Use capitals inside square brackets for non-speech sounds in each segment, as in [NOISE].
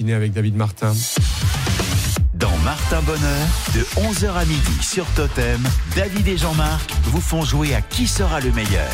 Avec David Martin. Dans Martin Bonheur, de 11h à midi sur Totem, David et Jean-Marc vous font jouer à qui sera le meilleur.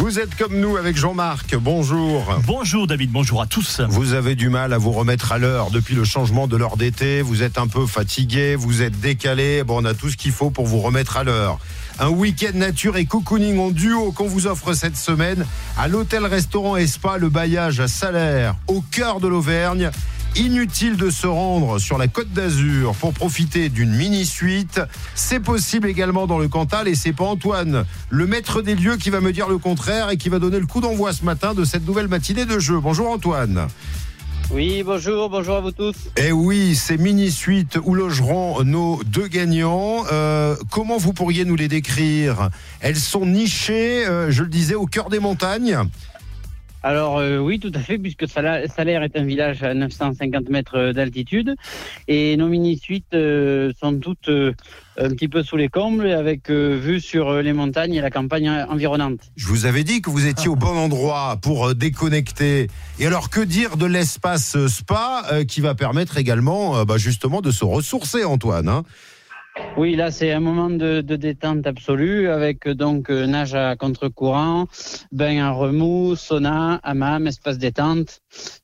Vous êtes comme nous avec Jean-Marc. Bonjour. Bonjour David, bonjour à tous. Vous avez du mal à vous remettre à l'heure depuis le changement de l'heure d'été. Vous êtes un peu fatigué, vous êtes décalé. Bon, on a tout ce qu'il faut pour vous remettre à l'heure. Un week-end nature et cocooning en duo qu'on vous offre cette semaine à l'hôtel-restaurant Espa Le Bailliage à Salaire, au cœur de l'Auvergne. Inutile de se rendre sur la côte d'Azur pour profiter d'une mini-suite. C'est possible également dans le Cantal et c'est pas Antoine, le maître des lieux, qui va me dire le contraire et qui va donner le coup d'envoi ce matin de cette nouvelle matinée de jeu. Bonjour Antoine. Oui, bonjour, bonjour à vous tous. Eh oui, c'est mini-suite où logeront nos deux gagnants. Euh, comment vous pourriez nous les décrire? Elles sont nichées, euh, je le disais, au cœur des montagnes. Alors euh, oui, tout à fait, puisque Sala- Salaire est un village à 950 mètres d'altitude et nos mini-suites euh, sont toutes euh, un petit peu sous les combles avec euh, vue sur euh, les montagnes et la campagne environnante. Je vous avais dit que vous étiez au bon endroit pour euh, déconnecter. Et alors, que dire de l'espace euh, spa euh, qui va permettre également euh, bah, justement de se ressourcer, Antoine hein? Oui, là c'est un moment de, détente absolue avec euh, donc euh, nage à contre-courant, bain à remous, sauna, hammam, espace détente,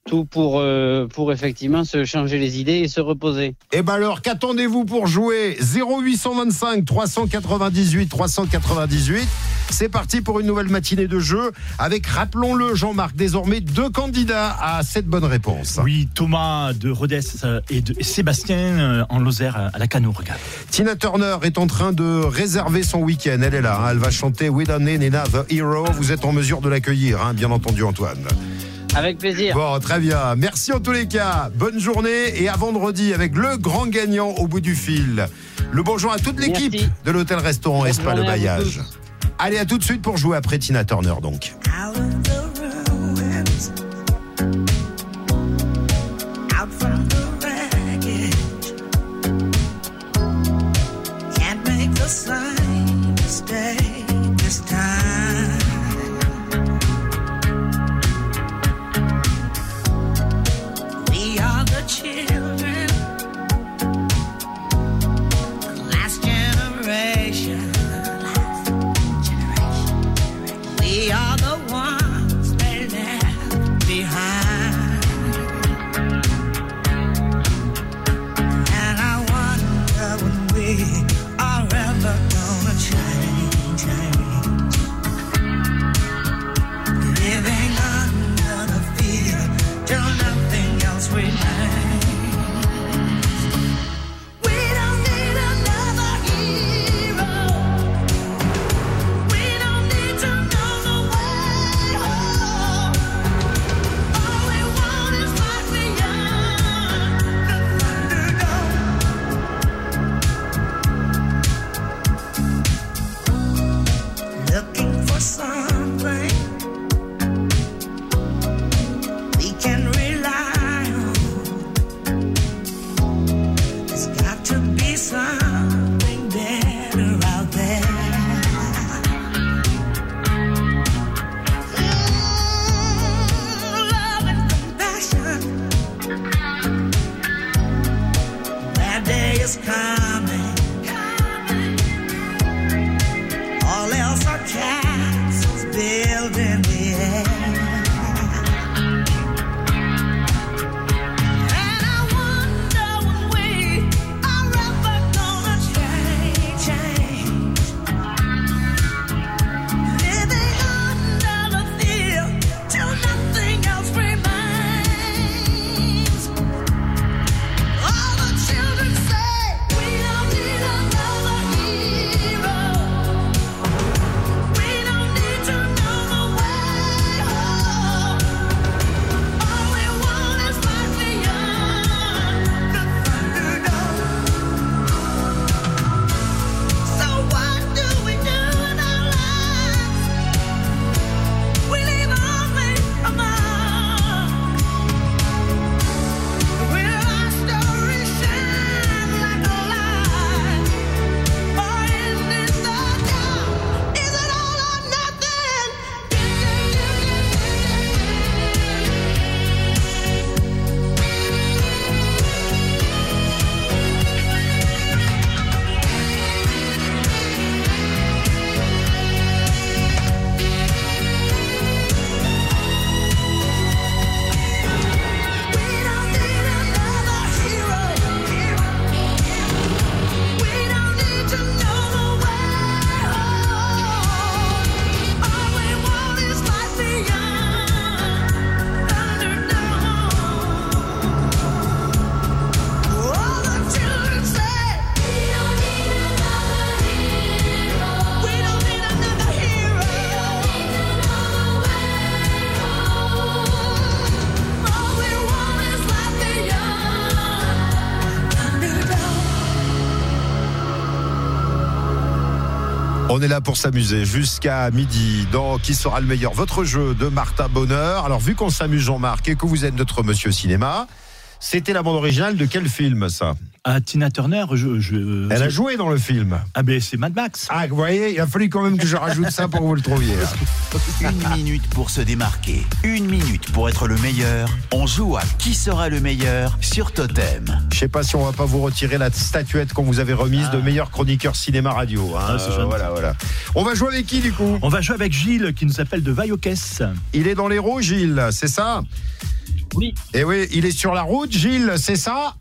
tout pour, euh, pour effectivement se changer les idées et se reposer. Eh ben alors, qu'attendez-vous pour jouer? 0825 398 398 C'est parti pour une nouvelle matinée de jeu avec, rappelons-le, Jean-Marc, désormais deux candidats à cette bonne réponse. Oui, Thomas de Rodez euh, et, de, et Sébastien euh, en Lozère à la Cano, regarde. Tina Turner est en train de réserver son week-end. Elle est là. hein. Elle va chanter We Don't Need Another Hero. Vous êtes en mesure de l'accueillir, hein, bien entendu, Antoine. Avec plaisir. Bon, très bien. Merci en tous les cas. Bonne journée et à vendredi avec le grand gagnant au bout du fil. Le bonjour à toute l'équipe de l'hôtel-restaurant Espa Le Bailliage. Allez, à tout de suite pour jouer après Tina Turner, donc. On est là pour s'amuser jusqu'à midi dans Qui sera le meilleur Votre jeu de Martin Bonheur. Alors, vu qu'on s'amuse, Jean-Marc, et que vous êtes notre monsieur cinéma, c'était la bande originale de quel film, ça? Ah, Tina Turner, je. je- Elle a joué dans le film. Ah, ben c'est Mad Max. Ah, vous voyez, il a fallu quand même que je rajoute ça pour que vous le trouviez. Une minute pour se démarquer. Une minute pour être le meilleur. On joue à qui sera le meilleur sur Totem. Je sais pas si on va pas vous retirer la statuette qu'on vous avait remise de meilleur chroniqueur cinéma radio. hein. Ah, voilà, voilà. On va jouer avec qui, du coup? On va jouer avec Gilles qui nous appelle de Vaillocès. Il est dans les roues, Gilles, c'est ça? Oui. Et oui, il est sur la route, Gilles, c'est ça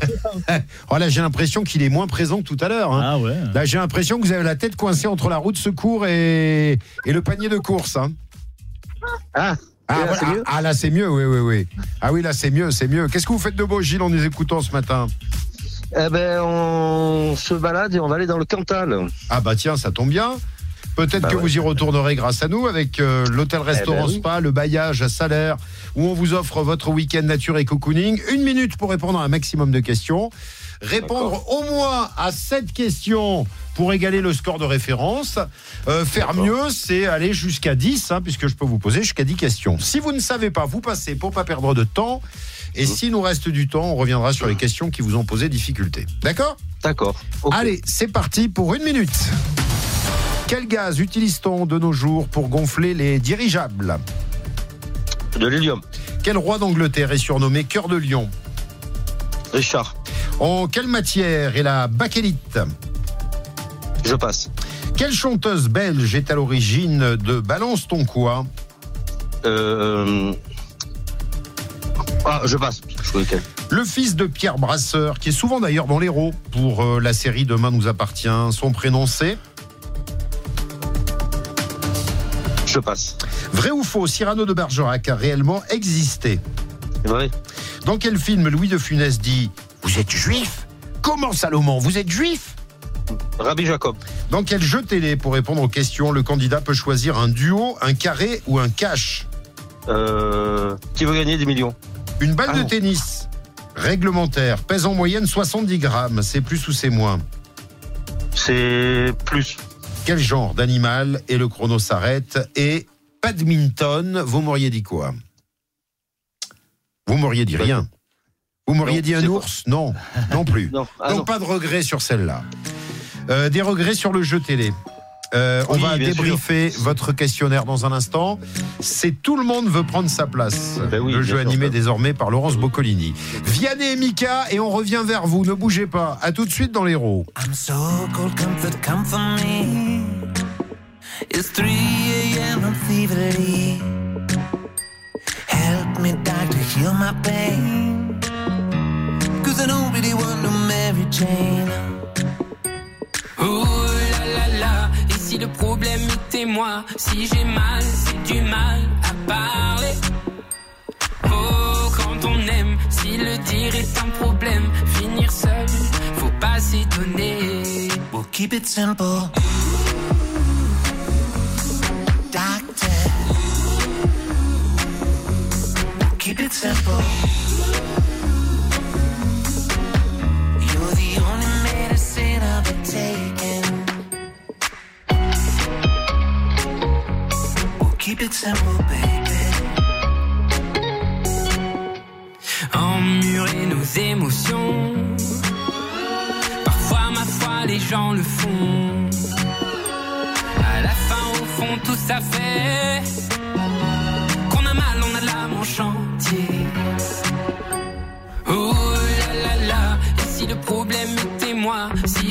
[LAUGHS] Oh là, j'ai l'impression qu'il est moins présent que tout à l'heure. hein. Ah ouais. Là, j'ai l'impression que vous avez la tête coincée entre la roue de secours et, et le panier de course. hein. Ah, Ah, là, voilà. c'est mieux Ah, là, c'est mieux, oui, oui, oui. Ah oui, là, c'est mieux, c'est mieux. Qu'est-ce que vous faites de beau, Gilles, en nous écoutant ce matin? Eh ben, on se balade et on va aller dans le Cantal. Ah bah tiens, ça tombe bien. Peut-être Bah que ouais. vous y retournerez grâce à nous avec euh, l'hôtel-restaurant Eh ben oui. Spa, le bailliage à salaire, où on vous offre votre week-end nature et cocooning. Une minute pour répondre à un maximum de questions. Répondre au moins à sept questions pour égaler le score de référence. Euh, faire mieux, c'est aller jusqu'à 10, hein, puisque je peux vous poser jusqu'à 10 questions. Si vous ne savez pas, vous passez pour pas perdre de temps. Et Mmh. s'il nous reste du temps, on reviendra sur les questions qui vous ont posé difficulté. D'accord? D'accord. Allez, c'est parti pour une minute. Quel gaz utilise-t-on de nos jours pour gonfler les dirigeables De l'hélium. Quel roi d'Angleterre est surnommé Cœur de Lion Richard, En quelle matière est la bakélite je passe. Quelle chanteuse belge est à l'origine de Balance ton quoi Euh... Ah, je passe. Je. Le fils de Pierre Brasseur, qui est souvent d'ailleurs dans l'héros pour euh, la série Demain nous appartient, son prénom c'est Passe. Vrai ou faux, Cyrano de Bergerac a réellement existé C'est vrai. Dans quel film Louis de Funès dit Vous êtes juif? Comment Salomon Vous êtes juif? Rabbi Jacob. Dans quel jeu télé, pour répondre aux questions, le candidat peut choisir un duo, un carré ou un cash Euh... Qui veut gagner des millions? Une balle Ah de non. tennis réglementaire pèse en moyenne 70 grammes, c'est plus ou c'est moins? C'est plus. Quel genre d'animal Et le chrono s'arrête. Et badminton, vous m'auriez dit quoi? Vous m'auriez dit rien. Vous m'auriez dit un ours? Non, non plus. [LAUGHS] Non. Ah, Donc non. pas de regrets sur celle-là. Euh, des regrets sur le jeu télé. Euh, on Oui, va débriefer votre questionnaire dans un instant. C'est tout le monde veut prendre sa place. Ben oui, le jeu sûr, animé ça. désormais par Laurence Boccolini. Vianney et Mika et on revient vers vous. Ne bougez pas. À tout de suite dans l'héros. I'm so cold, comfort, come for me. It's 3 a.m. I'm feverly. Help me, doctor, heal my pain. Cause I don't really want to marry Jane. Si le problème était moi, si j'ai mal, c'est du mal à parler. Oh, quand on aime, si le dire est un problème, finir seul, faut pas s'étonner. We'll keep it simple. Doctor. We'll keep it simple. It simple, baby. Emmurer nos émotions. Parfois, ma foi, les gens le font. À la fin, au fond, tout ça fait qu'on a mal, on a l'âme en chantier. Oh là là là, et si le problème était moi, si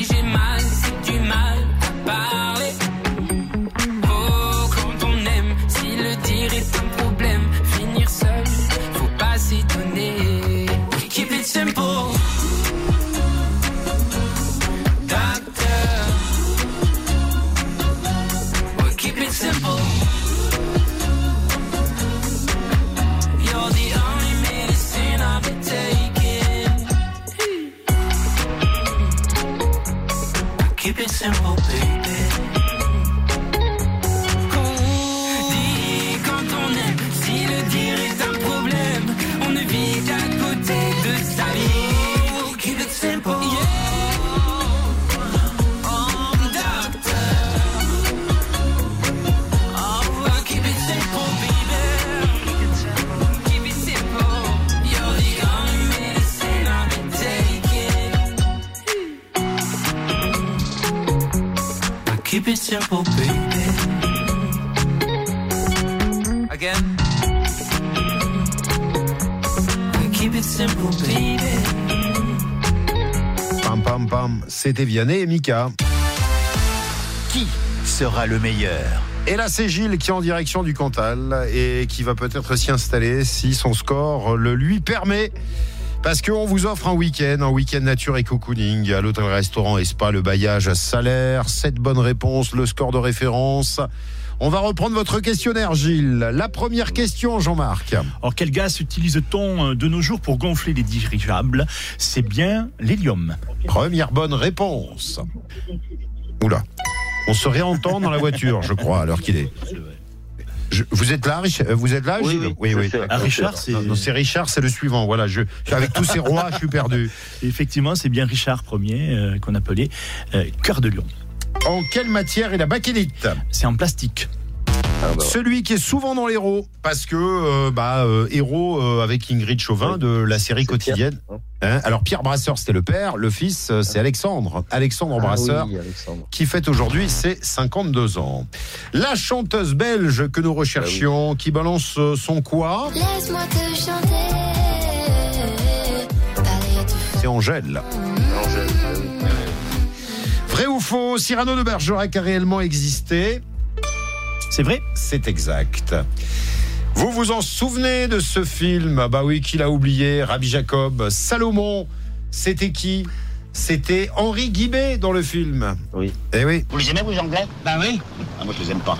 c'était Vianney et Mika. Qui sera le meilleur? Et là, c'est Gilles qui est en direction du Cantal et qui va peut-être s'y installer si son score le lui permet. Parce qu'on vous offre un week-end, un week-end nature et cocooning à l'hôtel-restaurant Espa, le bailliage à salaire, 7 bonnes réponses, le score de référence. On va reprendre votre questionnaire, Gilles. La première question, Jean-Marc. Alors, quel gaz utilise-t-on euh, de nos jours pour gonfler les dirigeables? C'est bien l'hélium. Première bonne réponse. Oula. On se réentend dans la voiture, je crois, à l'heure qu'il est. Je- vous êtes là, Rich- euh, Vous êtes là, Oui, Gilles? oui, sais. Ah, Richard, c'est. Non, non, c'est Richard, c'est le suivant. Voilà, je, avec tous ces rois, je suis perdu. [LAUGHS] Effectivement, c'est bien Richard Ier euh, qu'on appelait euh, cœur de lion. En quelle matière est la bakélite C'est en plastique. Ah, bah, Celui qui est souvent dans l'héros, parce que euh, bah, euh, héros euh, avec Ingrid Chauvin Oui. de la série quotidienne. Pierre, Hein, alors Pierre Brasseur, c'était le père, le fils, euh, c'est Alexandre. Alexandre ah Brasseur. oui, Alexandre. qui fête aujourd'hui ses 52 ans. La chanteuse belge que nous recherchions, qui balance son quoi Laisse-moi te chanter. C'est Angèle. Ah. Vrai ou faux Cyrano de Bergerac a réellement existé C'est vrai C'est exact. Vous vous en souvenez de ce film? Bah oui, qui l'a oublié? Rabbi Jacob. Salomon, c'était qui? C'était Henri Guibet dans le film. Oui. Eh oui. Vous les aimez, vous, les Anglais? Ben oui. Ah, moi, je les aime pas.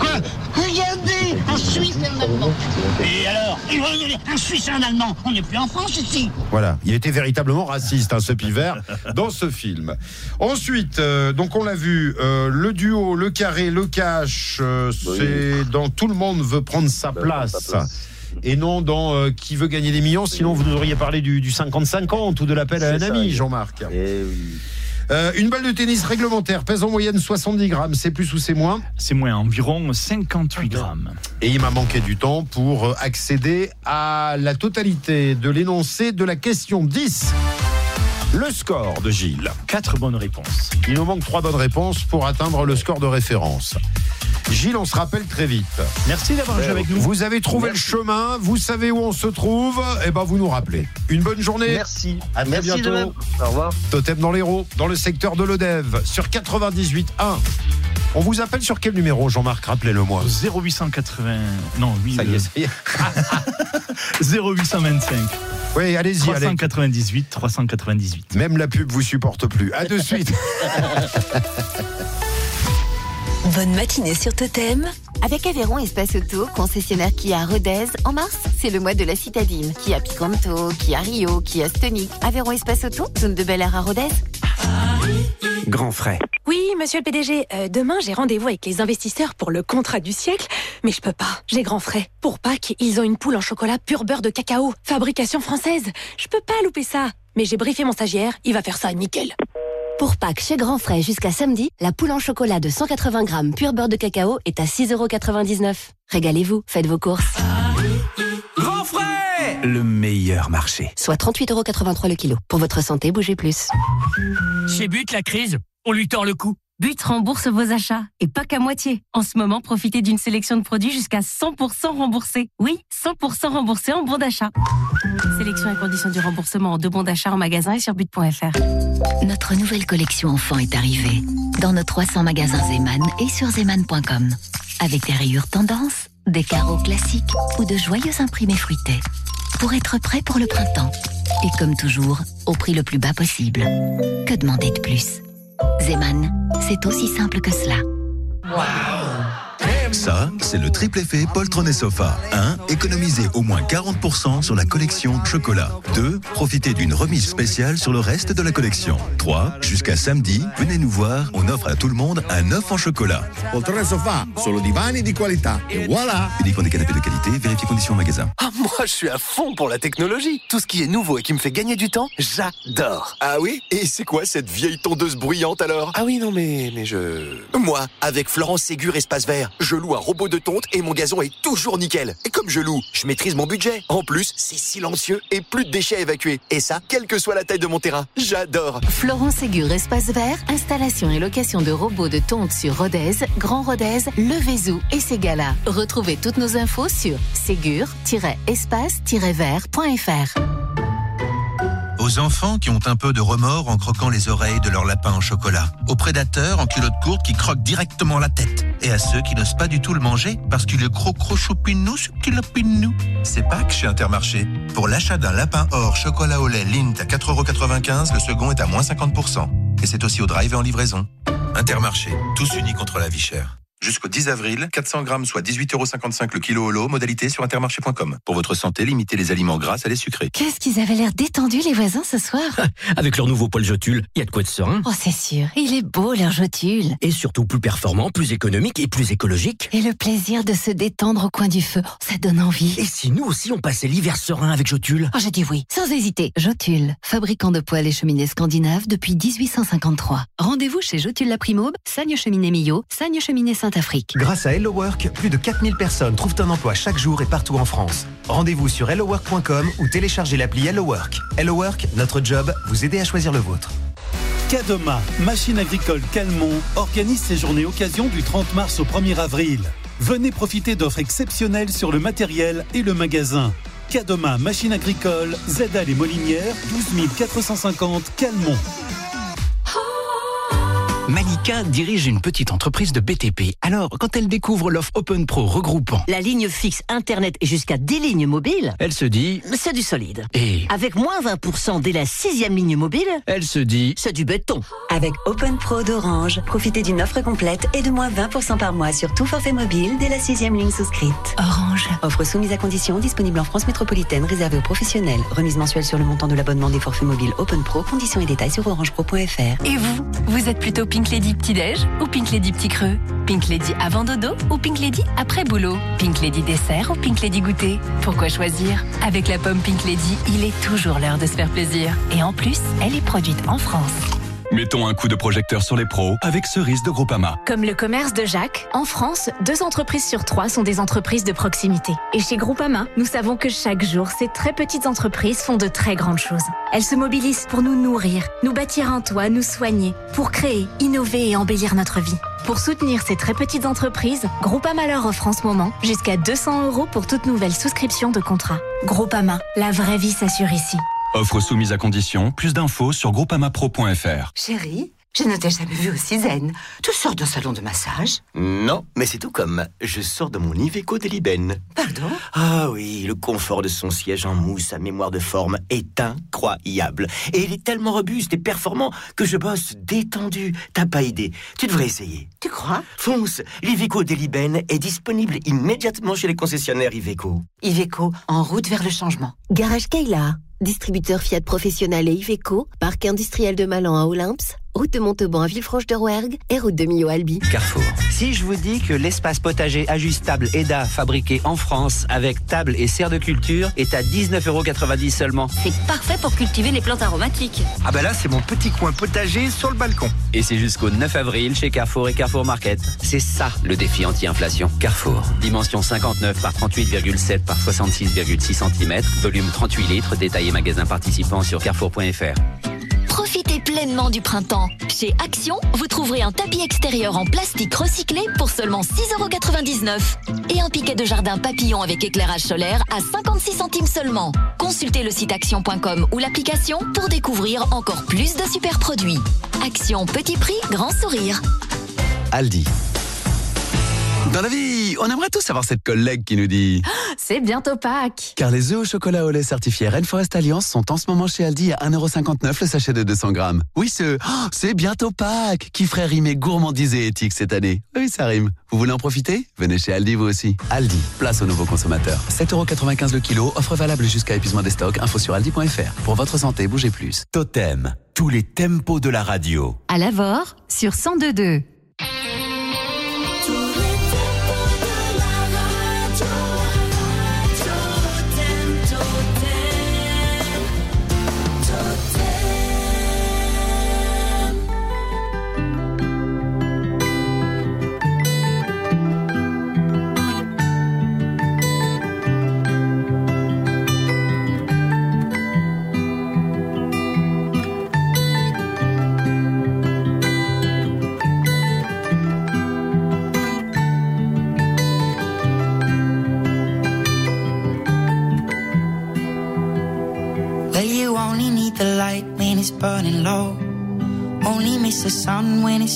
Quoi? Regardez Un Suisse et un Allemand. Et alors Un Suisse et un Allemand. On n'est plus en France ici. Voilà, il était véritablement raciste, hein, ce pivert, dans ce film. Ensuite, euh, donc on l'a vu, euh, le duo, le carré, le cash, euh, Oui. c'est dans Tout le monde veut prendre sa place. Et non dans euh, Qui veut gagner des millions, sinon vous nous auriez parlé du du 50-50 ou de l'appel à un ami, oui. Jean-Marc. Euh, une balle de tennis réglementaire pèse en moyenne 70 grammes, c'est plus ou c'est moins. C'est moins, environ 58 grammes. Et il m'a manqué du temps pour accéder à la totalité de l'énoncé de la question 10. Le score de Gilles. Quatre bonnes réponses. Il nous manque trois bonnes réponses pour atteindre le score de référence. Gilles, on se rappelle très vite. Merci d'avoir joué avec nous. Vous avez trouvé Merci. le chemin, vous savez où on se trouve, et ben vous nous rappelez. Une bonne journée. Merci. À très Merci de bientôt. même. Au revoir. Totem dans l'Hérault, dans le secteur de l'Odève, sur 98.1. On vous appelle sur quel numéro, Jean-Marc? Rappelez-le-moi. 0880. Non, oui. Ça y est, euh, ça y est. [LAUGHS] 0825. Oui, allez-y, allez. 398, 398. Même la pub vous supporte plus. À de suite. [LAUGHS] Bonne matinée sur Totem. Avec Aveyron Espace Auto, concessionnaire Kia à Rodez, en mars, c'est le mois de la citadine. Kia Picanto, Kia Rio, Kia Stonic. Aveyron Espace Auto, zone de Bel Air à Rodez. Grand frais. Oui, monsieur le PDG, euh, demain j'ai rendez-vous avec les investisseurs pour le contrat du siècle, mais je peux pas, j'ai grand frais. Pour Pâques, ils ont une poule en chocolat pur beurre de cacao, fabrication française. Je peux pas louper ça. Mais j'ai briefé mon stagiaire, il va faire ça nickel. Pour Pâques chez Grand Frais jusqu'à samedi, la poule en chocolat de 180 grammes pur beurre de cacao est à 6,99€. Régalez-vous, faites vos courses. Grand frais Le meilleur marché. Soit 38,83€ le kilo. Pour votre santé, bougez plus. Chez But, la crise, on lui tord le cou. But rembourse vos achats, et pas qu'à moitié. En ce moment, profitez d'une sélection de produits jusqu'à 100% remboursés. Oui, 100% remboursés en bon d'achat. Sélection et conditions du remboursement en deux bons d'achat en magasin et sur but.fr. Notre nouvelle collection enfant est arrivée dans nos 300 magasins Zeman et sur zeman.com. Avec des rayures tendance, des carreaux classiques ou de joyeux imprimés fruités. Pour être prêt pour le printemps. Et comme toujours, au prix le plus bas possible. Que demander de plus? Zeman, c'est aussi simple que cela. Ça, c'est le triple effet poltron et sofa. 1. Économisez au moins 40% sur la collection chocolat. 2. Profitez d'une remise spéciale sur le reste de la collection. 3. Jusqu'à samedi, venez nous voir, on offre à tout le monde un œuf en chocolat. Poltrone e sofà, solo divani di qualità. E voilà Uniquement des canapés de qualité, vérifiez conditions au magasin. Ah, moi, je suis à fond pour la technologie. Tout ce qui est nouveau et qui me fait gagner du temps, j'adore. Ah oui? Et c'est quoi cette vieille tondeuse bruyante alors? Ah oui, non, mais, mais je. Moi, avec Florence Ségur Espace Vert, je un robot de tonte et mon gazon est toujours nickel. Et comme je loue, je maîtrise mon budget. En plus, c'est silencieux et plus de déchets à évacuer. Et ça, quelle que soit la taille de mon terrain. J'adore. Florent Ségur Espace Vert, installation et location de robots de tonte sur Rodez, Grand Rodez, Le Vézou et Ségala. Retrouvez toutes nos infos sur ségur-espace-vert.fr. Aux enfants qui ont un peu de remords en croquant les oreilles de leur lapin en chocolat. Aux prédateurs en culotte courte qui croquent directement la tête. Et à ceux qui n'osent pas du tout le manger parce qu'il est croc choupinou nous. C'est Pâques chez Intermarché. Pour l'achat d'un lapin or chocolat au lait Lint à 4,95€, le second est à moins 50%. Et c'est aussi au drive et en livraison. Intermarché, tous unis contre la vie chère. Jusqu'au 10 avril, 400 grammes, soit 18,55€ le kilo au lot, modalité sur intermarché.com. Pour votre santé, limitez les aliments gras à les sucrés. Qu'est-ce qu'ils avaient l'air détendus les voisins ce soir? [LAUGHS] Avec leur nouveau Paul Jotule, il y a de quoi être serein. Oh c'est sûr, il est beau leur jotule. Et surtout plus performant, plus économique et plus écologique. Et le plaisir de se détendre au coin du feu, ça donne envie. Et si nous aussi on passait l'hiver serein avec Jotule Oh j'ai dit oui, sans hésiter. Jotule, fabricant de poêles et cheminées scandinaves depuis 1853. Rendez-vous chez Jotule la Primaube, Sagne Cheminée Millau, Sagne Cheminée Grâce à Hello Work, plus de 4000 personnes trouvent un emploi chaque jour et partout en France. Rendez-vous sur hellowork.com ou téléchargez l'appli Hello Work. Hello Work, notre job, vous aider à choisir le vôtre. Cadoma, machine agricole Calmont, organise ses journées occasion du 30 mars au 1er avril. Venez profiter d'offres exceptionnelles sur le matériel et le magasin. Cadoma, machine agricole, ZL et Molinière, 12 450 Calmont. Malika dirige une petite entreprise de BTP. Alors, quand elle découvre l'offre Open Pro regroupant, La ligne fixe Internet et jusqu'à 10 lignes mobiles, elle se dit, c'est du solide. et Avec moins 20% dès la sixième ligne mobile, elle se dit, c'est du béton. Avec Open Pro d'Orange, profitez d'une offre complète et de moins 20% par mois sur tout forfait mobile dès la sixième ligne souscrite. Orange. Offre soumise à condition, disponible en France métropolitaine, réservée aux professionnels. Remise mensuelle sur le montant de l'abonnement des forfaits mobiles Open Pro. Conditions et détails sur orangepro.fr. Et vous, vous êtes plutôt Pink Lady petit-déj ou Pink Lady petit creux? Pink Lady avant dodo ou Pink Lady après boulot? Pink Lady dessert ou Pink Lady goûter? Pourquoi choisir? Avec la pomme Pink Lady, il est toujours l'heure de se faire plaisir. Et en plus, elle est produite en France. Mettons un coup de projecteur sur les pros avec Cerise de Groupama. Comme le commerce de Jacques, en France, deux entreprises sur trois sont des entreprises de proximité. Et chez Groupama, nous savons que chaque jour, ces très petites entreprises font de très grandes choses. Elles se mobilisent pour nous nourrir, nous bâtir un toit, nous soigner, pour créer, innover et embellir notre vie. Pour soutenir ces très petites entreprises, Groupama leur offre en ce moment jusqu'à 200 euros pour toute nouvelle souscription de contrat. Groupama, la vraie vie s'assure ici. Offre soumise à condition. Plus d'infos sur groupamapro.fr. Chérie, je ne t'ai jamais vu aussi zen. Tu sors d'un salon de massage Non, mais c'est tout comme. Je sors de mon Iveco d'Eliben. Pardon Ah oui, le confort de son siège en mousse à mémoire de forme est incroyable. Et il est tellement robuste et performant que je bosse détendu. T'as pas idée. Tu devrais essayer. Tu crois Fonce L'Iveco d'Eliben est disponible immédiatement chez les concessionnaires Iveco. Iveco, en route vers le changement. Garage Kayla, distributeur Fiat professionnel et Iveco, parc industriel de Malan à Olymps, route de Montauban à Villefranche-de-Rouergue et route de Millau Albi. Carrefour. Si je vous dis que l'espace potager ajustable EDA fabriqué en France avec table et serre de culture est à 19,90€ seulement. C'est parfait pour cultiver les plantes aromatiques. Ah bah là c'est mon petit coin potager sur le balcon. Et c'est jusqu'au 9 avril chez Carrefour et Carrefour Market. C'est ça le défi anti-inflation. Carrefour. Dimension 59 par 38,7 par 66,6 cm. Volume 38 litres. Détaillé magasin participant sur carrefour.fr. Profitez pleinement du printemps. Chez Action, vous trouverez un tapis extérieur en plastique recyclé pour seulement 6,99€ et un piquet de jardin papillon avec éclairage solaire à 56 centimes seulement. Consultez le site action.com ou l'application pour découvrir encore plus de super produits. Action petit prix, grand sourire. Aldi. Dans la vie, on aimerait tous avoir cette collègue qui nous dit C'est bientôt Pâques. Car les œufs au chocolat au lait certifiés Rainforest Alliance sont en ce moment chez Aldi à 1,59€ le sachet de 200 grammes. Oui, ce oh, c'est bientôt Pâques qui ferait rimer gourmandise et éthique cette année? Oui, ça rime. Vous voulez en profiter? Venez chez Aldi vous aussi. Aldi, place aux nouveaux consommateurs. 7,95€ le kilo, offre valable jusqu'à épuisement des stocks. Info sur aldi.fr. Pour votre santé, bougez plus. Totem, tous les tempos de la radio. À Lavore, sur 102.2.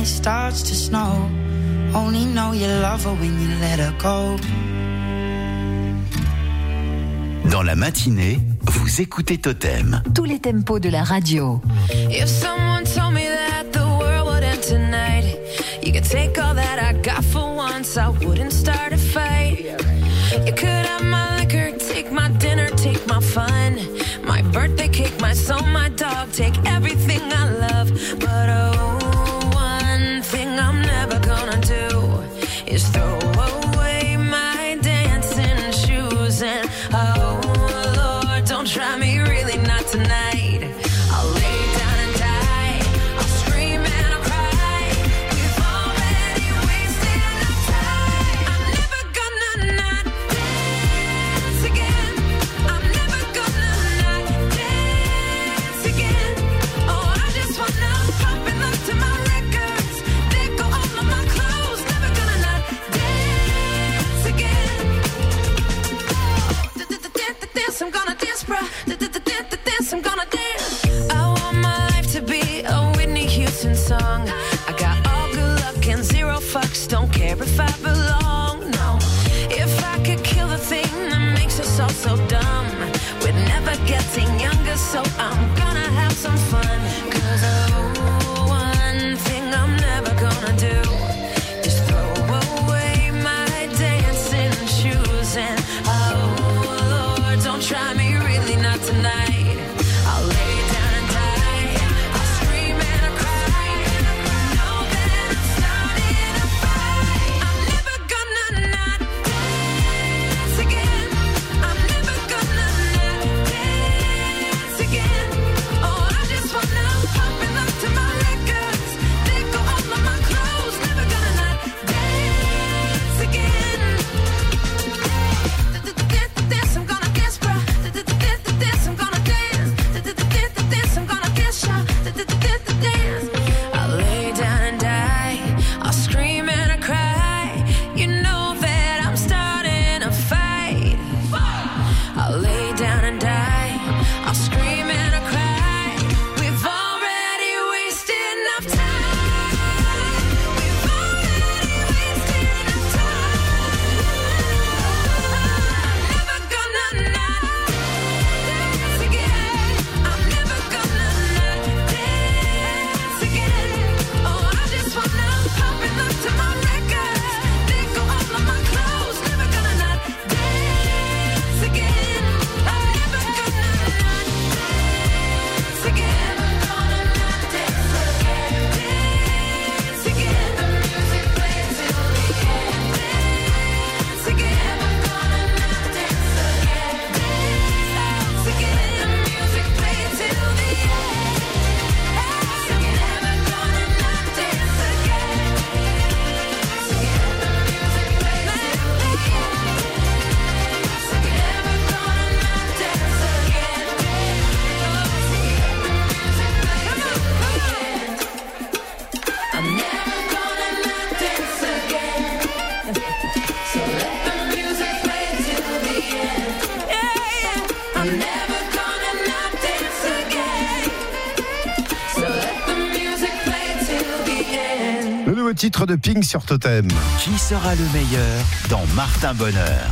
It starts to snow. Only know you love her when you let her go. Dans la matinée, vous écoutez Totem. Tous les tempos de la radio. If someone told me that the world would end tonight, you could take all that I got for once, I wouldn't start de Pink sur Totem. Qui sera le meilleur dans Martin Bonheur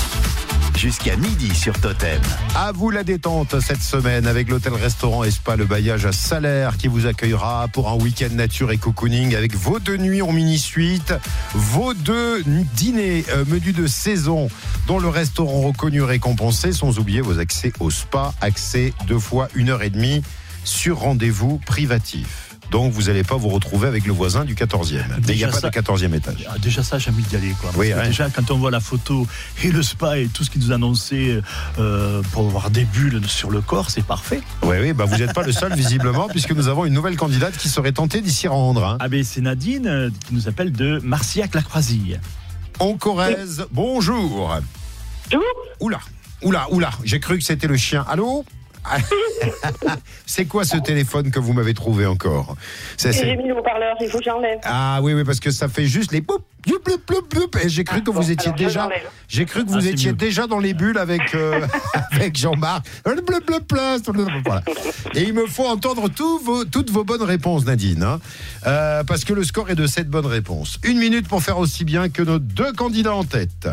Jusqu'à midi sur Totem. À vous la détente cette semaine avec l'hôtel-restaurant et spa Le Bailliage à Salaire qui vous accueillera pour un week-end nature et cocooning avec vos deux nuits en mini-suite, vos deux dîners euh, menus de saison dont le restaurant reconnu récompensé, sans oublier vos accès au spa, accès deux fois une heure et demie sur rendez-vous privatif. Donc vous n'allez pas vous retrouver avec le voisin du 14e. Mais il n'y a pas ça- de 14e étage. Ah, Déjà ça, j'ai envie d'y aller. Quoi. Oui. Déjà, quand on voit la photo et le spa et tout ce qu'ils nous annonçaient euh, pour avoir des bulles sur le corps, c'est parfait. Oui, oui, bah vous n'êtes pas le seul visiblement, [LAUGHS] puisque nous avons une nouvelle candidate qui serait tentée d'y s'y rendre. hein. Ah ben c'est Nadine euh, qui nous appelle de Marciac-la-Croisille. En Corrèze, bonjour. Oula, oula, oula, j'ai cru que c'était le chien. Allô [LAUGHS] C'est quoi ce téléphone que vous m'avez trouvé encore? J'ai mis le haut-parleur, il faut que j'enlève. Ah oui, oui, parce que ça fait juste les youp, et j'ai cru que vous étiez alors je déjà, j'ai cru que vous Ah, étiez mieux. déjà dans les bulles avec euh, [LAUGHS] avec Jean-Marc. Voilà. Et il me faut entendre vos, toutes vos bonnes réponses, Nadine, hein. Euh, parce que le score est de 7 bonnes réponses. Une minute pour faire aussi bien que nos deux candidats en tête.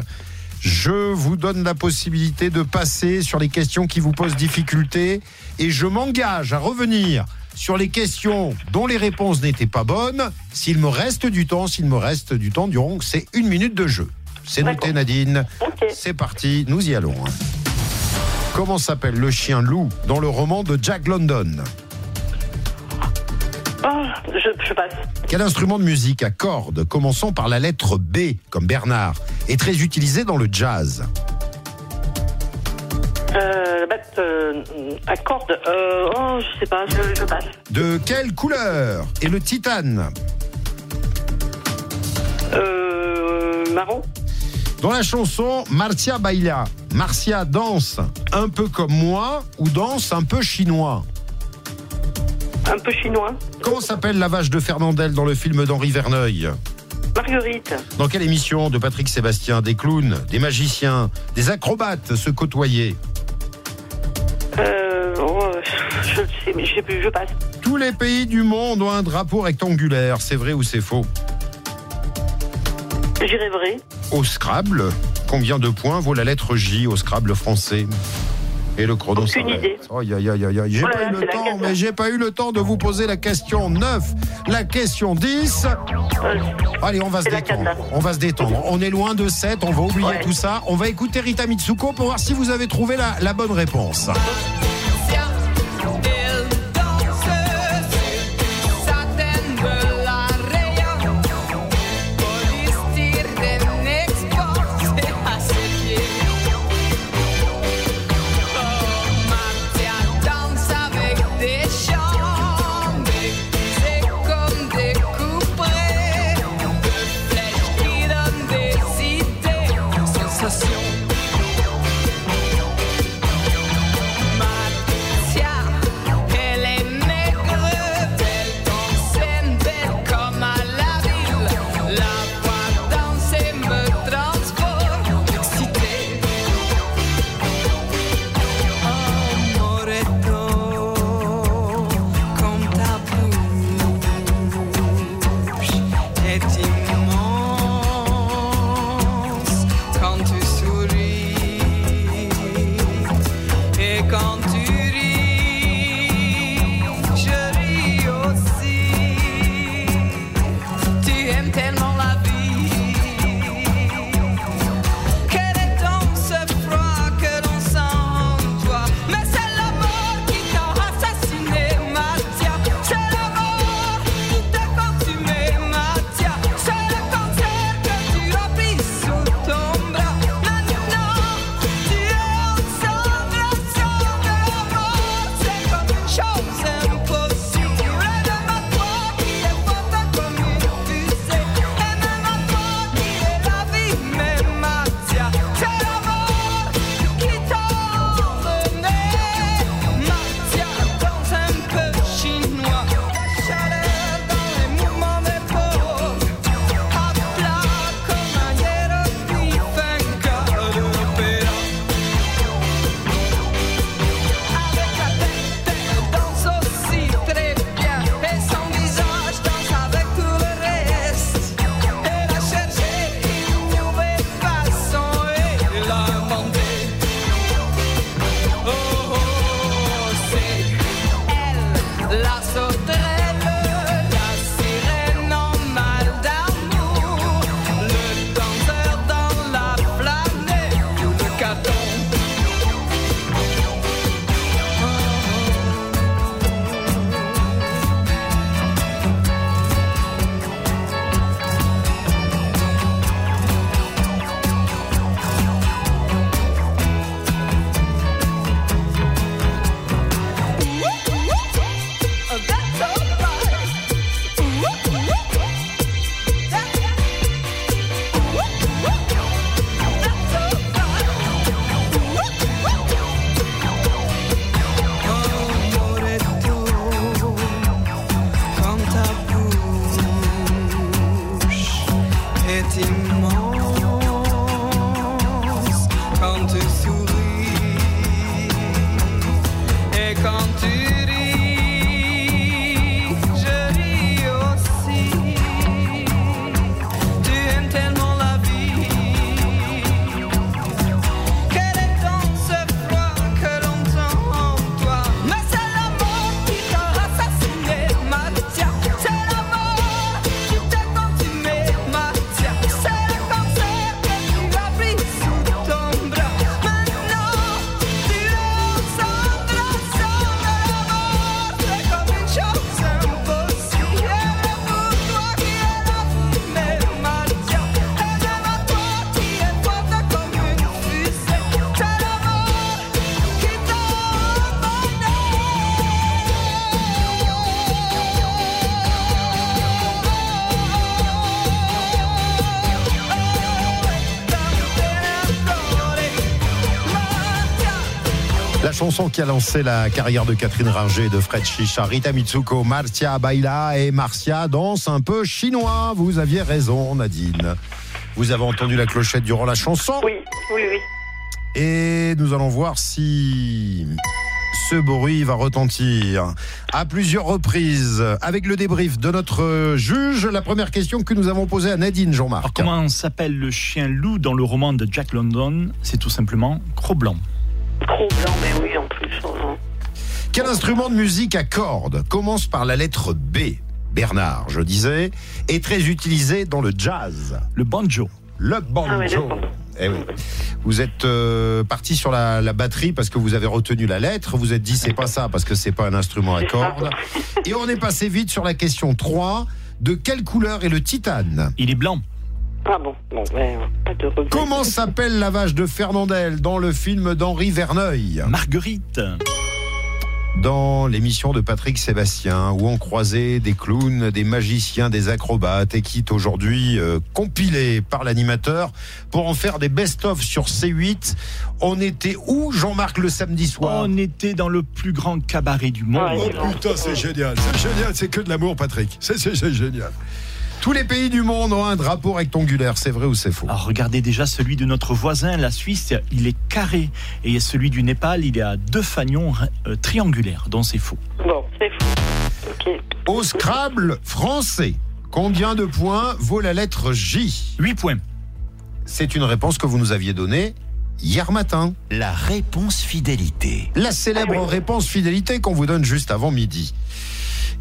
Je vous donne la possibilité de passer sur les questions qui vous posent difficulté et je m'engage à revenir sur les questions dont les réponses n'étaient pas bonnes. S'il me reste du temps, s'il me reste du temps durant c'est une minute de jeu. C'est noté Nadine. C'est parti, nous y allons. hein. Comment s'appelle le chien loup dans le roman de Jack London? Oh, je, je passe. Quel instrument de musique à cordes, commençant par la lettre B, comme Bernard, est très utilisé dans le jazz? Euh, euh, à corde. Euh, oh, je sais pas, je, je passe. De quelle couleur est le titane? Euh, marron. Dans la chanson Marcia Baila, Marcia danse un peu comme moi ou danse un peu chinois? Un peu chinois. Comment s'appelle la vache de Fernandel dans le film d'Henri Verneuil Marguerite. Dans quelle émission de Patrick Sébastien des clowns, des magiciens, des acrobates se côtoyaient Euh, oh, je le sais, mais je sais plus, je passe. Tous les pays du monde ont un drapeau rectangulaire, c'est vrai ou c'est faux J'irai vrai. Au Scrabble, combien de points vaut la lettre J au Scrabble français? Et le chrono Aucune idée. Aïe, aïe, aïe, aïe. J'ai Oh pas eu le temps, mais j'ai pas eu le temps de vous poser la question 9, la question 10. Allez, on va se détendre. On va se détendre. On est loin de 7, on va oublier Ouais. tout ça. On va écouter Rita Mitsuko pour voir si vous avez trouvé la, la bonne réponse. Chanson qui a lancé la carrière de Catherine Ringer, de Fred Chicha, Rita Mitsuko, Marcia Baila et Marcia danse un peu chinois. Vous aviez raison, Nadine. Vous avez entendu la clochette durant la chanson Oui, oui, oui. Et nous allons voir si ce bruit va retentir à plusieurs reprises avec le débrief de notre juge. La première question que nous avons posée à Nadine Jean-Marc. Comment s'appelle le chien loup dans le roman de Jack London? C'est tout simplement Cro-Blanc. Cro-Blanc, Quel instrument de musique à cordes commence par la lettre B Bernard, je disais, est très utilisé dans le jazz? Le banjo. Le banjo. Ah banjo. Eh oui. Vous êtes euh, parti sur la, la batterie parce que vous avez retenu la lettre. Vous êtes dit c'est pas ça parce que c'est pas un instrument à cordes. Et on est passé vite sur la question 3. De quelle couleur est le titane? Il est blanc. Ah bon, bon, mais, pas de regret. Comment s'appelle la vache de Fernandel dans le film d'Henri Verneuil? Marguerite. Dans l'émission de Patrick Sébastien, où on croisait des clowns, des magiciens, des acrobates, et qui est aujourd'hui euh, compilé par l'animateur pour en faire des best-of sur C8. On était où, Jean-Marc, le samedi soir? On était dans le plus grand cabaret du monde. Oh putain, c'est génial, c'est génial, c'est que de l'amour, Patrick. C'est c'est- c'est génial. Tous les pays du monde ont un drapeau rectangulaire, c'est vrai ou c'est faux Alors regardez déjà celui de notre voisin, la Suisse, il est carré. Et celui du Népal, il est à deux fanions euh, triangulaires, donc c'est faux. Bon, c'est. Ok. Au Scrabble français, combien de points vaut la lettre J 8 points. C'est une réponse que vous nous aviez donnée hier matin. La réponse fidélité. La célèbre réponse fidélité qu'on vous donne juste avant midi.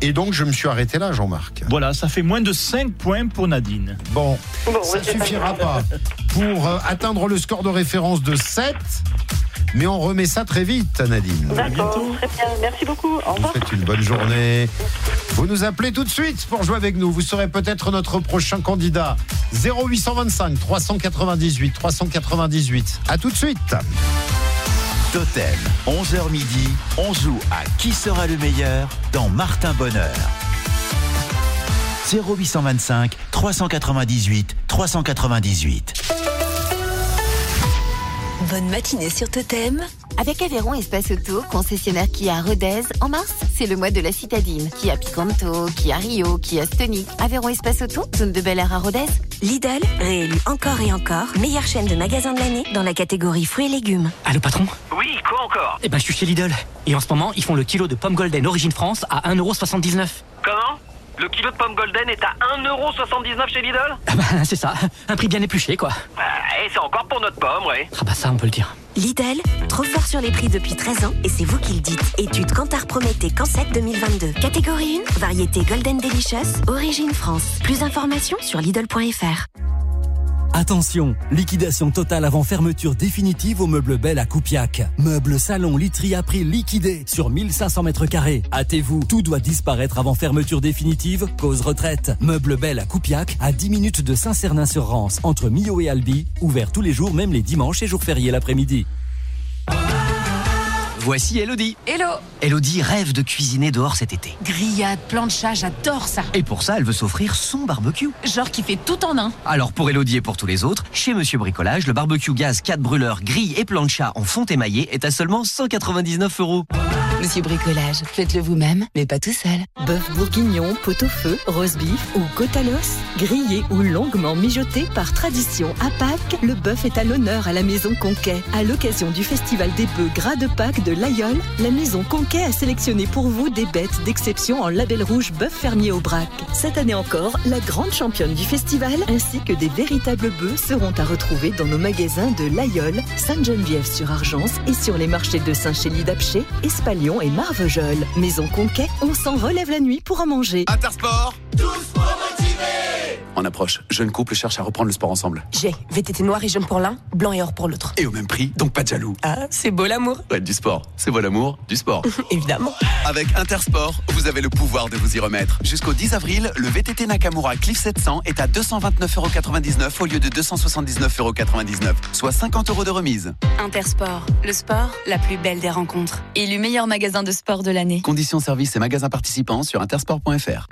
Et donc, je me suis arrêté là, Jean-Marc. Voilà, ça fait moins de 5 points pour Nadine. Bon, Bon, ça pas suffira pas pour euh, atteindre le score de référence de 7, mais on remet ça très vite, Nadine. D'accord, très bien. Merci beaucoup. Au Vous revoir. faites une bonne journée. Vous nous appelez tout de suite pour jouer avec nous. Vous serez peut-être notre prochain candidat. 0825 398 398. À tout de suite. Totem, 11h midi, on joue à qui sera le meilleur dans Martin Bonheur. 0825 398 398. Bonne matinée sur Totem. Avec Aveyron Espace Auto, concessionnaire Kia à Rodez, en mars, c'est le mois de la citadine. Kia Picanto, Kia Rio, Kia Stonic. Aveyron Espace Auto, zone de Bel Air à Rodez. Lidl, réélu encore et encore, meilleure chaîne de magasins de l'année dans la catégorie fruits et légumes. Allô patron Oui, quoi encore Eh ben je suis chez Lidl. Et en ce moment, ils font le kilo de pommes golden origine France à 1,79€. Comment Le kilo de pommes golden est à 1,79€ chez Lidl Ah bah c'est ça, un prix bien épluché quoi. Bah, Et c'est encore pour notre pomme, ouais. Ah bah ça on peut le dire. Lidl, trop fort sur les prix depuis 13 ans et c'est vous qui le dites. Étude Kantar Prométhée Cansec 2022. Catégorie 1, variété Golden Delicious, origine France. Plus d'informations sur Lidl.fr. Attention, liquidation totale avant fermeture définitive au meuble Belle à Coupiac. Meuble salon literie à prix liquidé sur 1500 mètres carrés. Hâtez-vous, tout doit disparaître avant fermeture définitive, cause retraite. Meuble Belle à Coupiac, à 10 minutes de Saint-Cernin-sur-Rance, entre Millau et Albi, ouvert tous les jours, même les dimanches et jours fériés l'après-midi. Voici Elodie. Hello Elodie rêve de cuisiner dehors cet été. Grillade, plancha, j'adore ça Et pour ça, elle veut s'offrir son barbecue. Genre qui fait tout en un Alors pour Elodie et pour tous les autres, chez Monsieur Bricolage, le barbecue gaz 4 brûleurs, grille et plancha en fonte émaillée est à seulement 199 euros. Monsieur Bricolage, faites-le vous-même, mais pas tout seul. Bœuf bourguignon, pot-au-feu, roast beef ou côte à l'os, grillé ou longuement mijoté par tradition à Pâques, le bœuf est à l'honneur à la Maison Conquet. À l'occasion du Festival des bœufs gras de Pâques de l'Aïol, la Maison Conquet a sélectionné pour vous des bêtes d'exception en label rouge bœuf fermier au brac. Cette année encore, la grande championne du festival ainsi que des véritables bœufs seront à retrouver dans nos magasins de l'Aïol, Sainte-Geneviève-sur-Argence et sur les marchés de Saint-Chély-d'Apché, Espalion et Marvejols. Maison Conquet, on s'en relève la nuit pour en manger. Intersport On approche. Jeune couple cherche à reprendre le sport ensemble. J'ai VTT noir et jaune pour l'un, blanc et or pour l'autre. Et au même prix, donc pas de jaloux. Ah, c'est beau l'amour. Ouais, du sport. C'est beau l'amour, du sport. [LAUGHS] Évidemment. Avec Intersport, vous avez le pouvoir de vous y remettre. Jusqu'au 10 avril, le VTT Nakamura Cliff 700 est à 229,99€ au lieu de 279,99€, soit 50 euros de remise. Intersport, le sport, la plus belle des rencontres. Élu meilleur magasin de sport de l'année. Conditions services et magasins participants sur intersport.fr.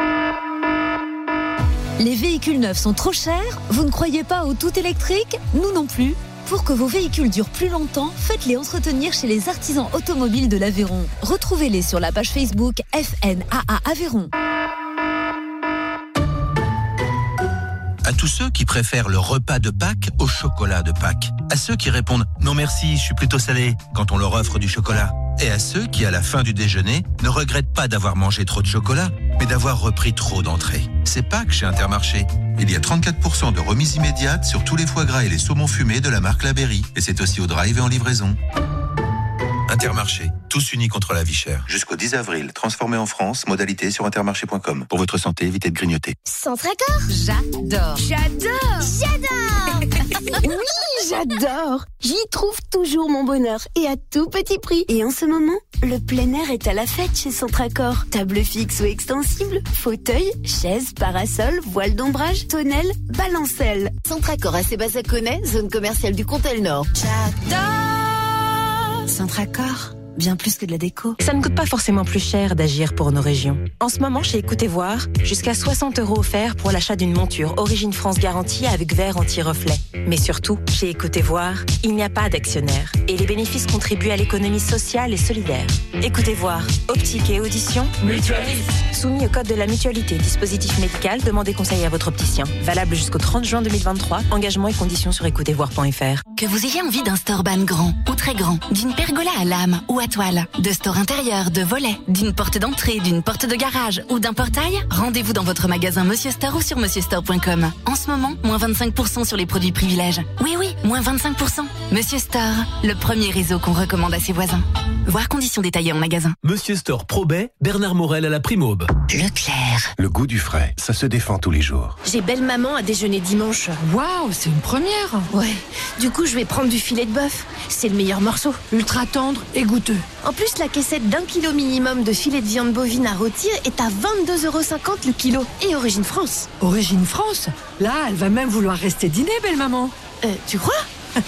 Les véhicules neufs sont trop chers Vous ne croyez pas au tout électrique Nous non plus. Pour que vos véhicules durent plus longtemps, faites-les entretenir chez les artisans automobiles de l'Aveyron. Retrouvez-les sur la page Facebook FNAA Aveyron. À tous ceux qui préfèrent le repas de Pâques au chocolat de Pâques. À ceux qui répondent non merci, je suis plutôt salé quand on leur offre du chocolat. Et à ceux qui, à la fin du déjeuner, ne regrettent pas d'avoir mangé trop de chocolat, mais d'avoir repris trop d'entrées. C'est Pâques chez Intermarché. Il y a 34% de remise immédiate sur tous les foie gras et les saumons fumés de la marque Laberry. Et c'est aussi au drive et en livraison. Intermarché, tous unis contre la vie chère. Jusqu'au 10 avril, transformé en France, modalité sur intermarché.com. Pour votre santé, évitez de grignoter. Centre Accord J'adore J'adore J'adore [LAUGHS] Oui, j'adore J'y trouve toujours mon bonheur et à tout petit prix. Et en ce moment, le plein air est à la fête chez Centracor. Table fixe ou extensible, fauteuil, chaise, parasol, voile d'ombrage, tonnelle, balancelle. Centracor à Sébazaconais, zone commerciale du Comtel Nord. J'adore Centracor bien plus que de la déco. Ça ne coûte pas forcément plus cher d'agir pour nos régions. En ce moment, chez Écoutez Voir, jusqu'à 60 euros offerts pour l'achat d'une monture Origine France garantie avec verre anti-reflet. Mais surtout, chez Écoutez Voir, il n'y a pas d'actionnaire et les bénéfices contribuent à l'économie sociale et solidaire. Écoutez Voir, optique et audition, mutualise. Soumis au code de la mutualité, dispositif médical, demandez conseil à votre opticien. Valable jusqu'au 30 juin 2023. Engagement et conditions sur écoutezvoir.fr. Que vous ayez envie d'un store ban grand ou très grand, d'une pergola à lame ou à toile, de store intérieur, de volets, d'une porte d'entrée, d'une porte de garage ou d'un portail, rendez-vous dans votre magasin Monsieur Store ou sur monsieurstore.com. En ce moment, moins 25% sur les produits privilèges. Oui, oui, moins 25%. Monsieur Store, le premier réseau qu'on recommande à ses voisins. Voir conditions détaillées en magasin. Monsieur Store Probet, Bernard Morel à la Primaube. Leclerc. Le goût du frais, ça se défend tous les jours. J'ai belle maman à déjeuner dimanche. Waouh, c'est une première. Ouais. Du coup, je vais prendre du filet de bœuf. C'est le meilleur morceau. Ultra tendre et goûteux. En plus, la caissette d'un kilo minimum de filet de viande bovine à rôtir est à 22,50€ le kilo. Et Origine France. Origine France Là, elle va même vouloir rester dîner, belle maman. Euh, tu crois? [LAUGHS]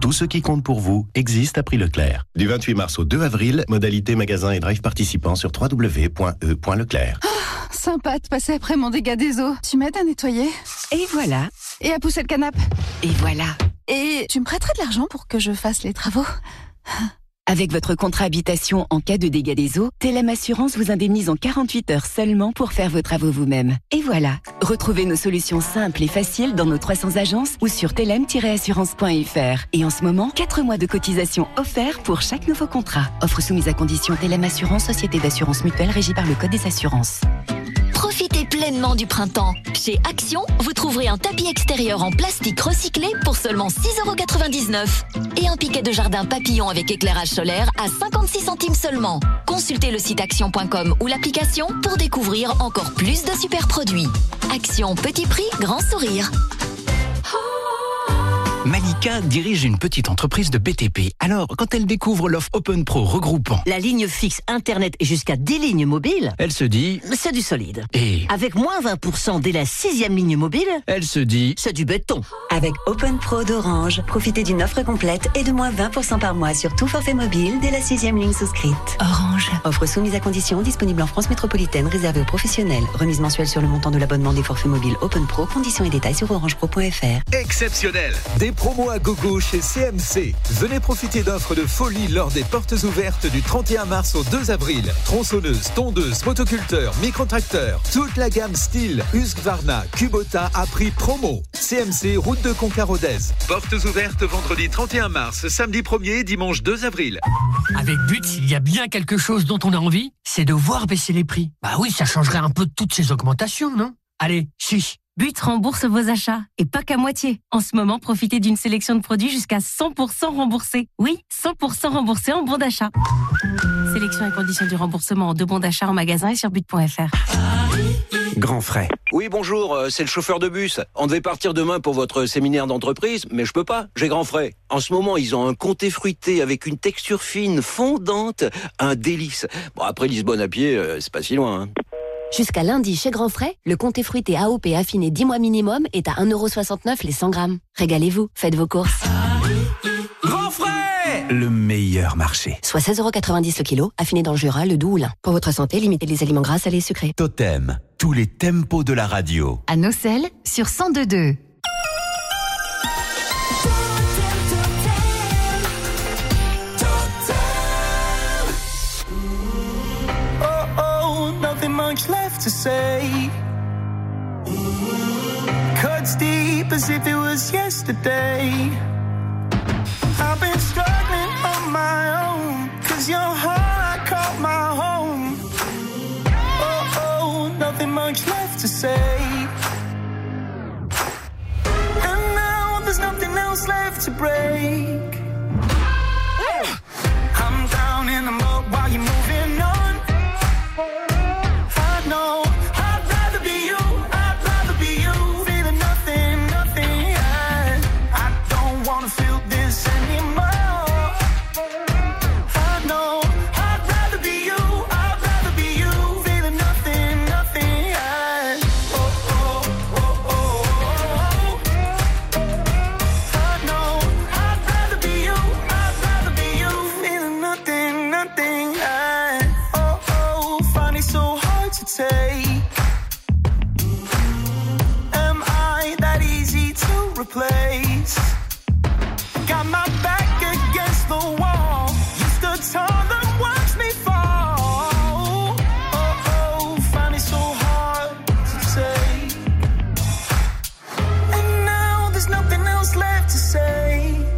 Tout ce qui compte pour vous existe à prix Leclerc. Du 28 mars au 2 avril, modalité magasin et drive participants sur www.e.leclerc. Oh, sympa de passer après mon dégât des eaux. Tu m'aides à nettoyer? Et voilà. Et à pousser le canapé? Et voilà. Et tu me prêterais de l'argent pour que je fasse les travaux? Avec votre contrat habitation en cas de dégâts des eaux, Telem Assurance vous indemnise en 48 heures seulement pour faire vos travaux vous-même. Et voilà, retrouvez nos solutions simples et faciles dans nos 300 agences ou sur telem-assurance.fr. Et en ce moment, 4 mois de cotisation offerts pour chaque nouveau contrat. Offre soumise à condition Telem Assurance, société d'assurance mutuelle régie par le Code des assurances. Profitez pleinement du printemps. Chez Action, vous trouverez un tapis extérieur en plastique recyclé pour seulement 6,99€ et un piquet de jardin papillon avec éclairage solaire à 56 centimes seulement. Consultez le site action.com ou l'application pour découvrir encore plus de super produits. Action petit prix, grand sourire. Malika dirige une petite entreprise de BTP. Alors, quand elle découvre l'offre Open Pro regroupant la ligne fixe Internet et jusqu'à 10 lignes mobiles, elle se dit c'est du solide. Et avec moins 20% dès la sixième ligne mobile, elle se dit c'est du béton. Avec Open Pro d'Orange, profitez d'une offre complète et de moins 20% par mois sur tout forfait mobile dès la sixième ligne souscrite. Orange. Offre soumise à conditions, disponible en France métropolitaine, réservée aux professionnels. Remise mensuelle sur le montant de l'abonnement des forfaits mobiles Open Pro. Conditions et détails sur orangepro.fr. Exceptionnel. Des promos à gogo chez CMC. Venez profiter d'offres de folie lors des portes ouvertes du 31 mars au 2 avril. Tronçonneuse, tondeuse, motoculteur, microtracteur, toute la gamme style Husqvarna, Kubota à prix promo. CMC, route de Concarrodez. Portes ouvertes vendredi 31 mars, samedi 1er, dimanche 2 avril. Avec But, s'il y a bien quelque chose dont on a envie, c'est de voir baisser les prix. Bah oui, ça changerait un peu toutes ces augmentations, non? Allez, chiche But rembourse vos achats et pas qu'à moitié. En ce moment, profitez d'une sélection de produits jusqu'à 100% remboursés. Oui, 100% remboursés en bon d'achat. Sélection et conditions du remboursement en deux bons d'achat en magasin et sur but.fr. Grand frais. Oui, bonjour, euh, c'est le chauffeur de bus. On devait partir demain pour votre séminaire d'entreprise, mais je peux pas, j'ai grand frais. En ce moment, ils ont un comté fruité avec une texture fine, fondante, un délice. Bon, après Lisbonne à pied, euh, c'est pas si loin. Hein. Jusqu'à lundi chez Grand Frais, le comté fruité AOP affiné 10 mois minimum est à 1,69€ les 100 grammes. Régalez-vous, faites vos courses. Grand Frais Le meilleur marché. Soit 16,90€ le kilo, affiné dans le Jura, le Doubs ou l'Ain. Pour votre santé, limitez les aliments gras, salés et sucrés. Totem, tous les tempos de la radio. À Nocel, sur 102.2. left to say. Cuts deep as if it was yesterday. I've been struggling on my own, cause your heart I caught my home. Oh, oh, nothing much left to say. And now there's nothing else left to break. I'm down in the mud while you move. else left to say.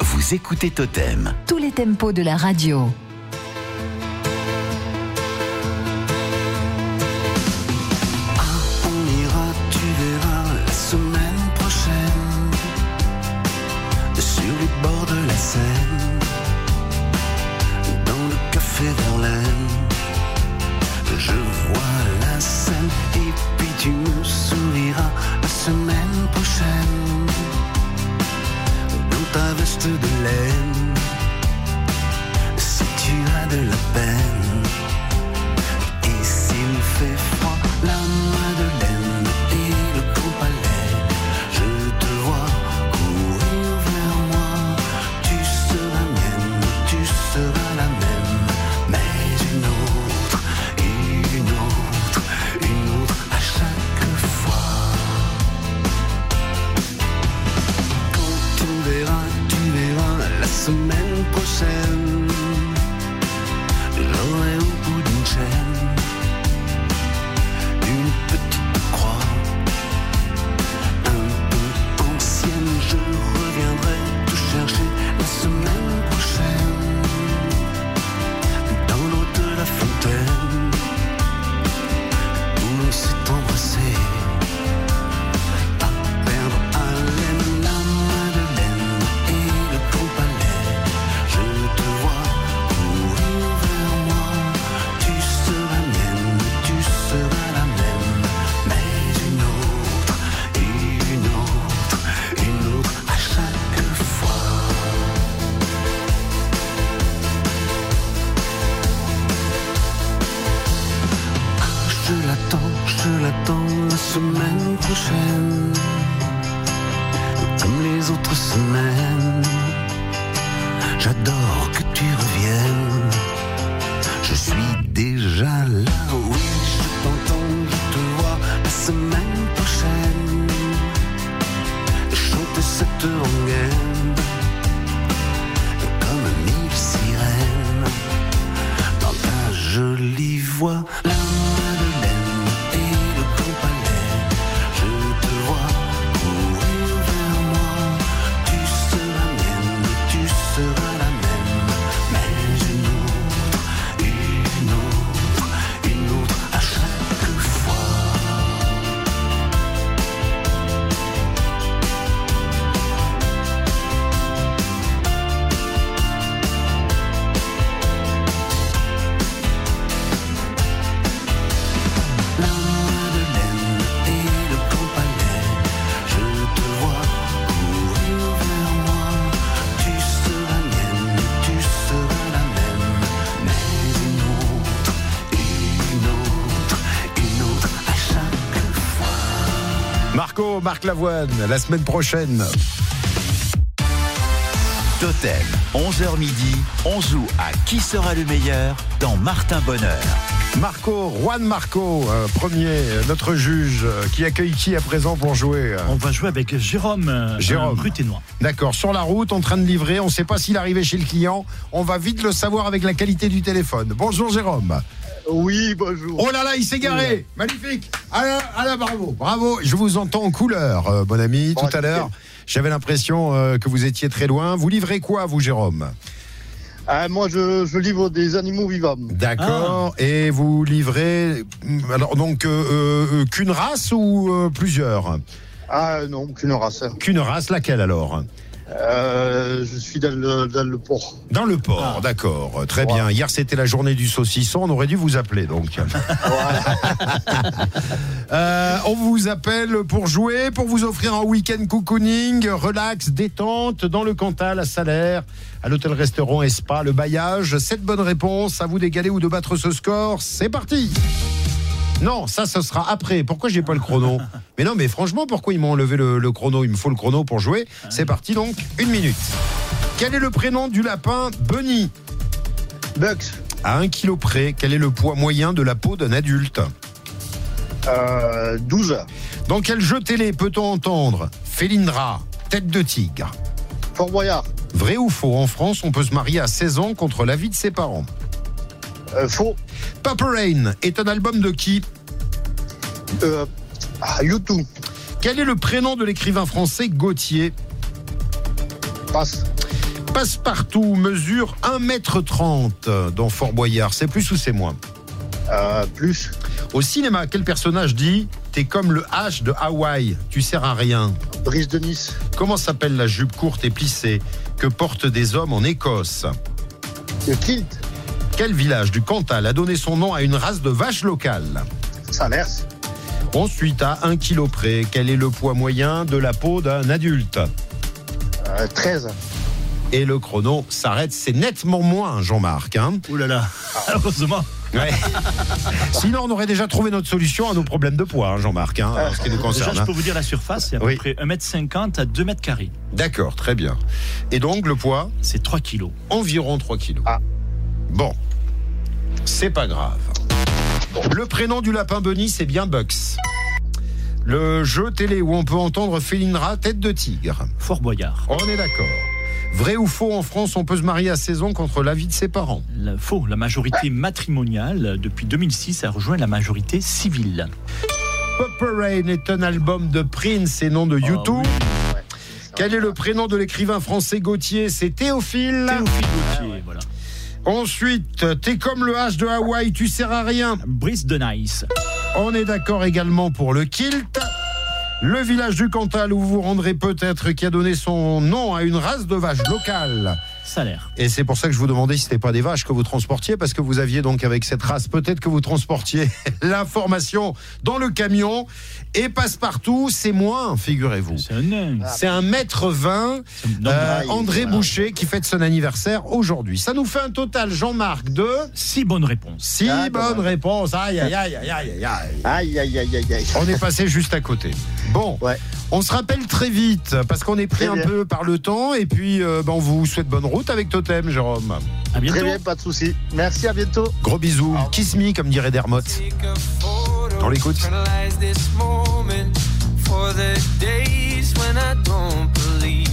vous écoutez Totem. Tous les tempos de la radio. Canal Marc Lavoine, la semaine prochaine. Totem, 11h midi, on joue à qui sera le meilleur dans Martin Bonheur. Marco, Juan Marco, euh, premier, euh, notre juge, euh, qui accueille qui à présent pour jouer On va jouer avec Jérôme, euh, Jérôme. Bruténois. D'accord, sur la route, en train de livrer, on ne sait pas s'il est arrivé chez le client, on va vite le savoir avec la qualité du téléphone. Bonjour Jérôme. Oui, bonjour. Oh là là, il s'est garé Magnifique ah là, ah là, bravo, bravo Je vous entends en couleur, euh, mon ami, tout à l'heure. J'avais l'impression euh, que vous étiez très loin. Vous livrez quoi, vous, Jérôme? Ah, moi, je, je livre des animaux vivants. D'accord. Et vous livrez hum, alors donc euh, euh, qu'une race ou euh, plusieurs? Ah non, qu'une race. Qu'une race, laquelle alors? Euh, je suis dans le, dans le port. Dans le port, d'accord. Très bien. Hier, c'était la journée du saucisson. On aurait dû vous appeler, donc. [LAUGHS] [LAUGHS] Euh, on vous appelle pour jouer, pour vous offrir un week-end cocooning, relax, détente, dans le Cantal, à Salaire, à l'hôtel-restaurant Espa, le bailliage. Sept bonnes réponses. À vous d'égaler ou de battre ce score. C'est parti non, ça, ce sera après. Pourquoi j'ai pas le chrono [LAUGHS] Mais non, mais franchement, pourquoi ils m'ont enlevé le, le chrono? Il me faut le chrono pour jouer. C'est parti donc, une minute. Quel est le prénom du lapin Bunny? Bugs. À un kilo près, quel est le poids moyen de la peau d'un adulte? Euh, 12. Dans quel jeu télé peut-on entendre Félindra, tête de tigre? Fort Boyard. Vrai ou faux En France, on peut se marier à 16 ans contre l'avis de ses parents. Euh, faux. Papa Rain est un album de qui Euh, ah, YouTube. Quel est le prénom de l'écrivain français Gauthier Passe. Passepartout mesure 1m30 dans Fort Boyard. C'est plus ou c'est moins Euh, plus. Au cinéma, quel personnage dit T'es comme le H de Hawaï, tu sers à rien Brise de Nice. Comment s'appelle la jupe courte et plissée que portent des hommes en Écosse? Le kilt. Quel village du Cantal a donné son nom à une race de vaches locales Salers. Ensuite, à 1 kg près, quel est le poids moyen de la peau d'un adulte Euh, 13. Et le chrono s'arrête, c'est nettement moins, Jean-Marc. Hein Ouh là là, heureusement. Ouais. Sinon, on aurait déjà trouvé notre solution à nos problèmes de poids, hein, Jean-Marc, hein, en ce qui nous Déjà, concerne. je hein. peux vous dire la surface, c'est à Oui. peu près 1m50 à 2 mètres carrés. D'accord, très bien. Et donc, le poids C'est 3 kilos. Environ 3 kilos. Ah. Bon, c'est pas grave. Le prénom du lapin Bunny, c'est bien Bucks. Le jeu télé où on peut entendre Félindra, tête de tigre. Fort Boyard. On est d'accord. Vrai ou faux, en France, on peut se marier à 16 ans contre l'avis de ses parents faux, la majorité matrimoniale, depuis 2006, a rejoint la majorité civile. Purple Rain est un album de Prince et non de YouTube. Quel est le prénom de l'écrivain français Gauthier? C'est Théophile. Théophile Gauthier, voilà. Ensuite, t'es comme le H de Hawaï, tu sers à rien. Brice de Nice. On est d'accord également pour le kilt. Le village du Cantal où vous vous rendrez peut-être qui a donné son nom à une race de vaches locale. Salaire. Et c'est pour ça que je vous demandais si c'était pas des vaches que vous transportiez, parce que vous aviez donc avec cette race, peut-être que vous transportiez [LAUGHS] l'information dans le camion. Et passe-partout, c'est moins, figurez-vous. C'est un nain. C'est un mètre 20, euh, André Boucher, qui fête son anniversaire aujourd'hui. Ça nous fait un total, Jean-Marc, de... Six bonnes réponses. Six Ah, bonnes voilà. réponses. Aïe, aïe, aïe, aïe, aïe, aïe. Aïe, aïe, aïe, aïe, aïe. On est passé juste à côté. Bon, Ouais. on se rappelle très vite parce qu'on est pris Très un bien. peu par le temps et puis euh, ben, on vous souhaite bonne route avec Totem, Jérôme. À bientôt. Très bien, pas de souci. Merci, à bientôt. Gros bisous, kiss me comme dirait Dermot. On l'écoute. For the days when I don't believe.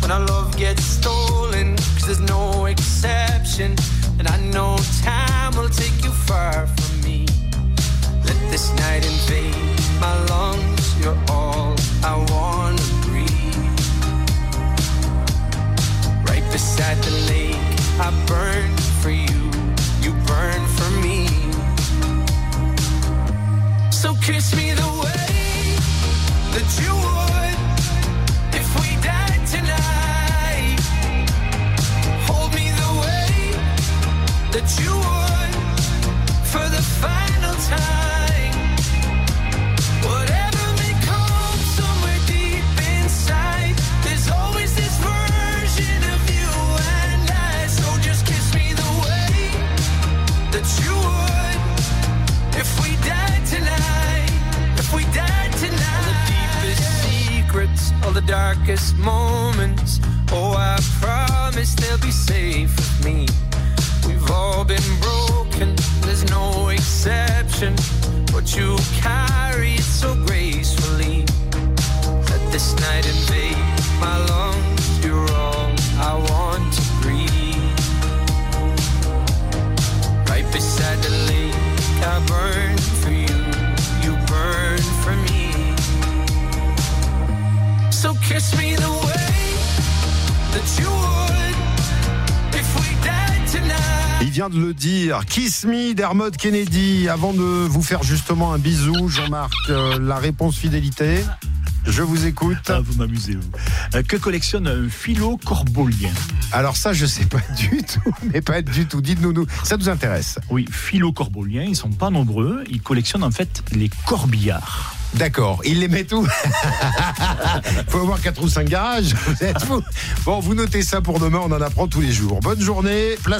When our love gets stolen, cause there's no exception. And I know time will take you far from me. Let this night invade my lungs. You're all I wanna beside the lake, I burn for you. You burn for me. So kiss me darkest moments. Oh, I promise they'll be safe with me. We've all been broken, there's no exception. But you carry it so gracefully. Let this night invade my lungs. You're all I want to breathe. Right beside the lake, I burn Il vient de le dire. Kiss Me d'Hermod Kennedy. Avant de vous faire justement un bisou, Jean-Marc, euh, la réponse fidélité. Je vous écoute. Ah, vous m'amusez, vous. Euh, que collectionne un philo corbolien Alors ça, je sais pas du tout, mais pas du tout. Dites-nous, nous, ça nous intéresse. Oui, philo corboliens, ils sont pas nombreux. Ils collectionnent en fait les corbillards. D'accord, il les met tout. [LAUGHS] Faut avoir quatre ou cinq garages. Vous êtes. Bon, vous notez ça pour demain, on en apprend tous les jours. Bonne journée.